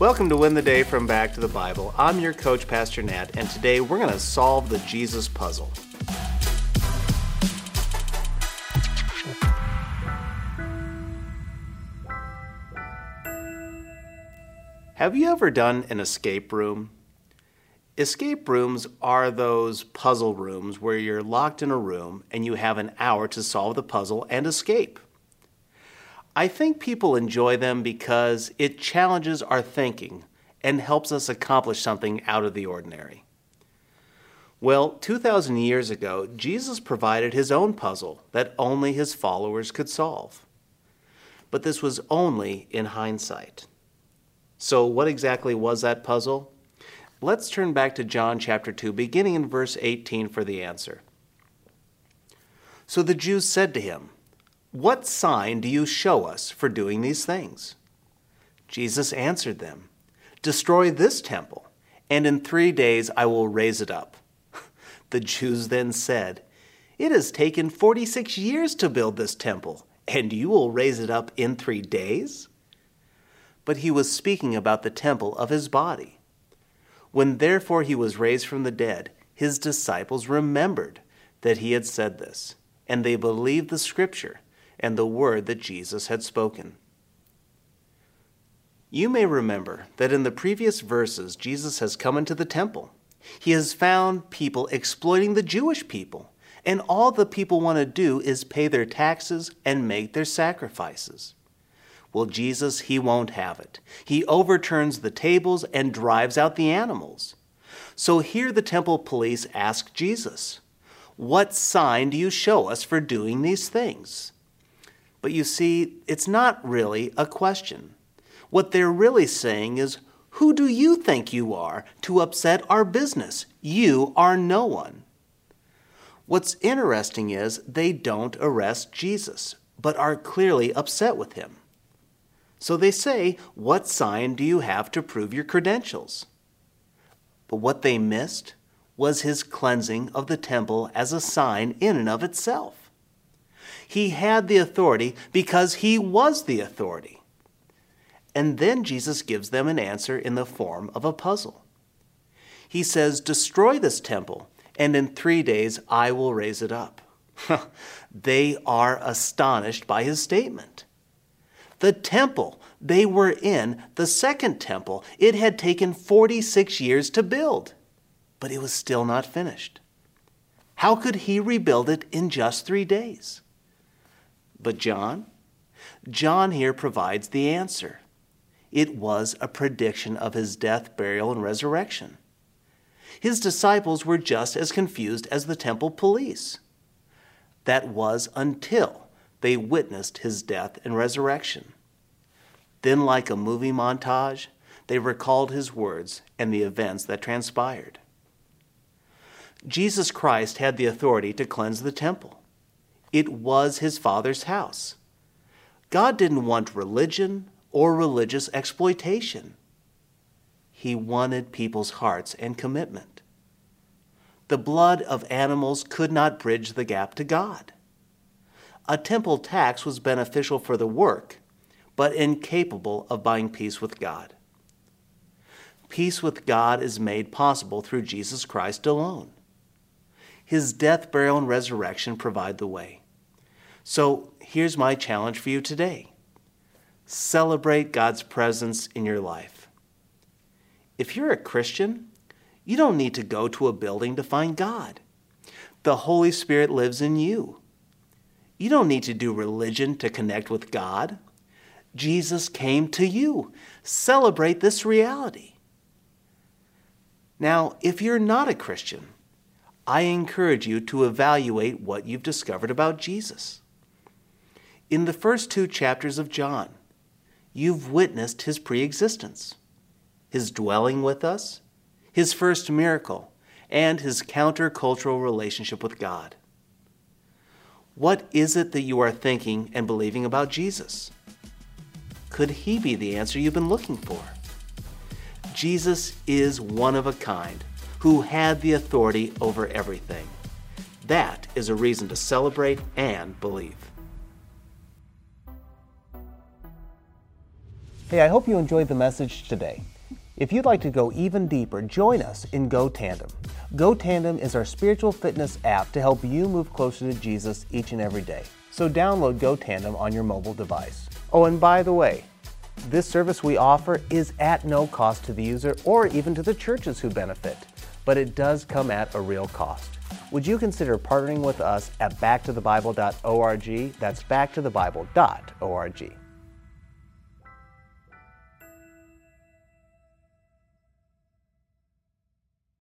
Welcome to Win the Day from Back to the Bible. I'm your coach, Pastor Nat, and today we're going to solve the Jesus puzzle. Have you ever done an escape room? Escape rooms are those puzzle rooms where you're locked in a room and you have an hour to solve the puzzle and escape. I think people enjoy them because it challenges our thinking and helps us accomplish something out of the ordinary. Well, 2,000 years ago, Jesus provided his own puzzle that only his followers could solve. But this was only in hindsight. So, what exactly was that puzzle? Let's turn back to John chapter 2, beginning in verse 18 for the answer. So the Jews said to him, What sign do you show us for doing these things? Jesus answered them, Destroy this temple, and in three days I will raise it up. The Jews then said, It has taken 46 years to build this temple, and you will raise it up in three days? But he was speaking about the temple of his body. When therefore he was raised from the dead, his disciples remembered that he had said this, and they believed the scripture and the word that Jesus had spoken. You may remember that in the previous verses, Jesus has come into the temple. He has found people exploiting the Jewish people, and all the people want to do is pay their taxes and make their sacrifices. Well, Jesus, he won't have it. He overturns the tables and drives out the animals. So here the temple police ask Jesus, What sign do you show us for doing these things? But you see, it's not really a question. What they're really saying is, Who do you think you are to upset our business? You are no one. What's interesting is they don't arrest Jesus, but are clearly upset with him. So they say, What sign do you have to prove your credentials? But what they missed was his cleansing of the temple as a sign in and of itself. He had the authority because he was the authority. And then Jesus gives them an answer in the form of a puzzle. He says, Destroy this temple, and in three days I will raise it up. they are astonished by his statement. The temple they were in, the second temple, it had taken 46 years to build, but it was still not finished. How could he rebuild it in just three days? But John? John here provides the answer. It was a prediction of his death, burial, and resurrection. His disciples were just as confused as the temple police. That was until they witnessed his death and resurrection. Then, like a movie montage, they recalled his words and the events that transpired. Jesus Christ had the authority to cleanse the temple. It was his Father's house. God didn't want religion or religious exploitation. He wanted people's hearts and commitment. The blood of animals could not bridge the gap to God a temple tax was beneficial for the work, but incapable of buying peace with God. Peace with God is made possible through Jesus Christ alone. His death, burial, and resurrection provide the way. So here's my challenge for you today celebrate God's presence in your life. If you're a Christian, you don't need to go to a building to find God. The Holy Spirit lives in you. You don't need to do religion to connect with God. Jesus came to you. Celebrate this reality. Now, if you're not a Christian, I encourage you to evaluate what you've discovered about Jesus. In the first two chapters of John, you've witnessed his preexistence, his dwelling with us, his first miracle, and his countercultural relationship with God. What is it that you are thinking and believing about Jesus? Could he be the answer you've been looking for? Jesus is one of a kind who had the authority over everything. That is a reason to celebrate and believe. Hey, I hope you enjoyed the message today. If you'd like to go even deeper, join us in Go Tandem. Go Tandem is our spiritual fitness app to help you move closer to Jesus each and every day. So download Go Tandem on your mobile device. Oh, and by the way, this service we offer is at no cost to the user or even to the churches who benefit, but it does come at a real cost. Would you consider partnering with us at backtothebible.org? That's backtothebible.org.